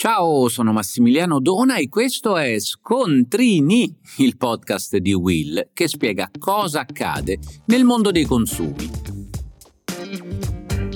Ciao, sono Massimiliano Dona e questo è Scontrini, il podcast di Will che spiega cosa accade nel mondo dei consumi.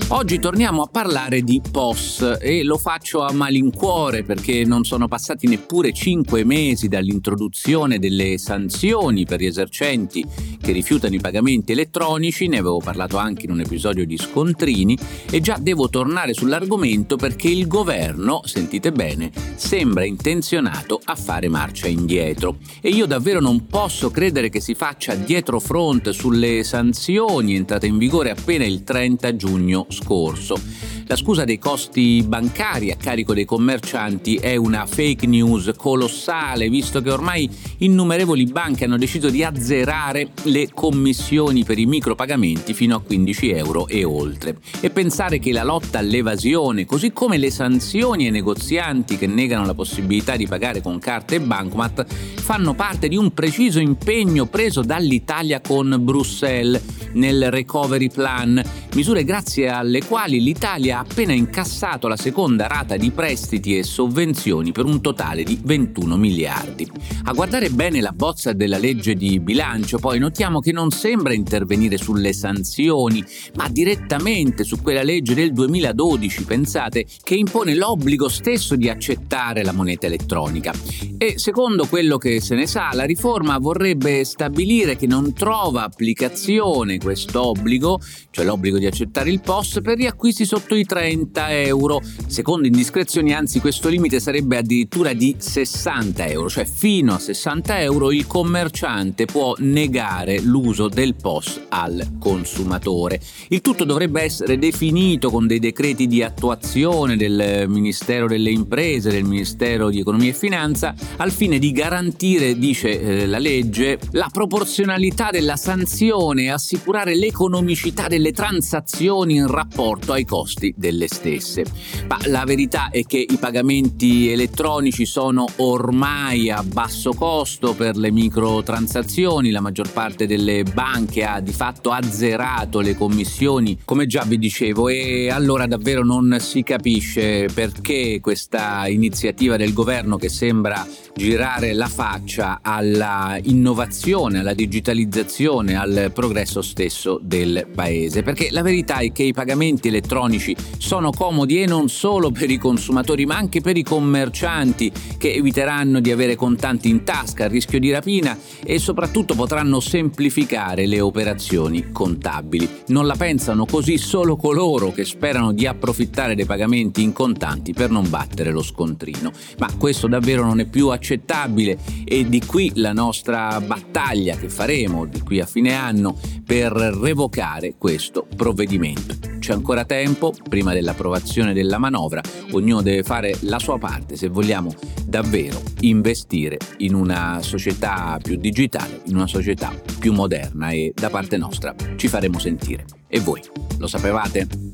Oggi torniamo a parlare di POS e lo faccio a malincuore perché non sono passati neppure 5 mesi dall'introduzione delle sanzioni per gli esercenti che rifiutano i pagamenti elettronici, ne avevo parlato anche in un episodio di Scontrini e già devo tornare sull'argomento perché il governo, sentite bene, sembra intenzionato a fare marcia indietro e io davvero non posso credere che si faccia dietro front sulle sanzioni entrate in vigore appena il 30 giugno scorso. La scusa dei costi bancari a carico dei commercianti è una fake news colossale, visto che ormai innumerevoli banche hanno deciso di azzerare le commissioni per i micropagamenti fino a 15 euro e oltre. E pensare che la lotta all'evasione, così come le sanzioni ai negozianti che negano la possibilità di pagare con carte e bancomat, fanno parte di un preciso impegno preso dall'Italia con Bruxelles nel Recovery Plan, misure grazie alle quali l'Italia ha appena incassato la seconda rata di prestiti e sovvenzioni per un totale di 21 miliardi. A guardare bene la bozza della legge di bilancio poi notiamo che non sembra intervenire sulle sanzioni, ma direttamente su quella legge del 2012, pensate, che impone l'obbligo stesso di accettare la moneta elettronica. E secondo quello che se ne sa, la riforma vorrebbe stabilire che non trova applicazione questo obbligo, cioè l'obbligo di accettare il POS, per gli acquisti sotto i 30 euro. Secondo indiscrezioni, anzi, questo limite sarebbe addirittura di 60 euro, cioè fino a 60 euro il commerciante può negare l'uso del POS al consumatore. Il tutto dovrebbe essere definito con dei decreti di attuazione del Ministero delle Imprese, del Ministero di Economia e Finanza, al fine di garantire, dice eh, la legge, la proporzionalità della sanzione e assicurare l'economicità delle transazioni in rapporto ai costi delle stesse. Ma la verità è che i pagamenti elettronici sono ormai a basso costo per le microtransazioni, la maggior parte delle banche ha di fatto azzerato le commissioni, come già vi dicevo, e allora davvero non si capisce perché questa iniziativa del governo che sembra girare la faccia alla innovazione, alla digitalizzazione, al progresso stesso del paese, perché la verità è che i pagamenti elettronici sono comodi e non solo per i consumatori ma anche per i commercianti che eviteranno di avere contanti in tasca a rischio di rapina e soprattutto potranno semplificare le operazioni contabili. Non la pensano così solo coloro che sperano di approfittare dei pagamenti in contanti per non battere lo scontrino. Ma questo davvero non è più accettabile e di qui la nostra battaglia che faremo di qui a fine anno per revocare questo provvedimento. C'è ancora tempo, prima dell'approvazione della manovra, ognuno deve fare la sua parte se vogliamo davvero investire in una società più digitale, in una società più moderna e da parte nostra ci faremo sentire. E voi, lo sapevate?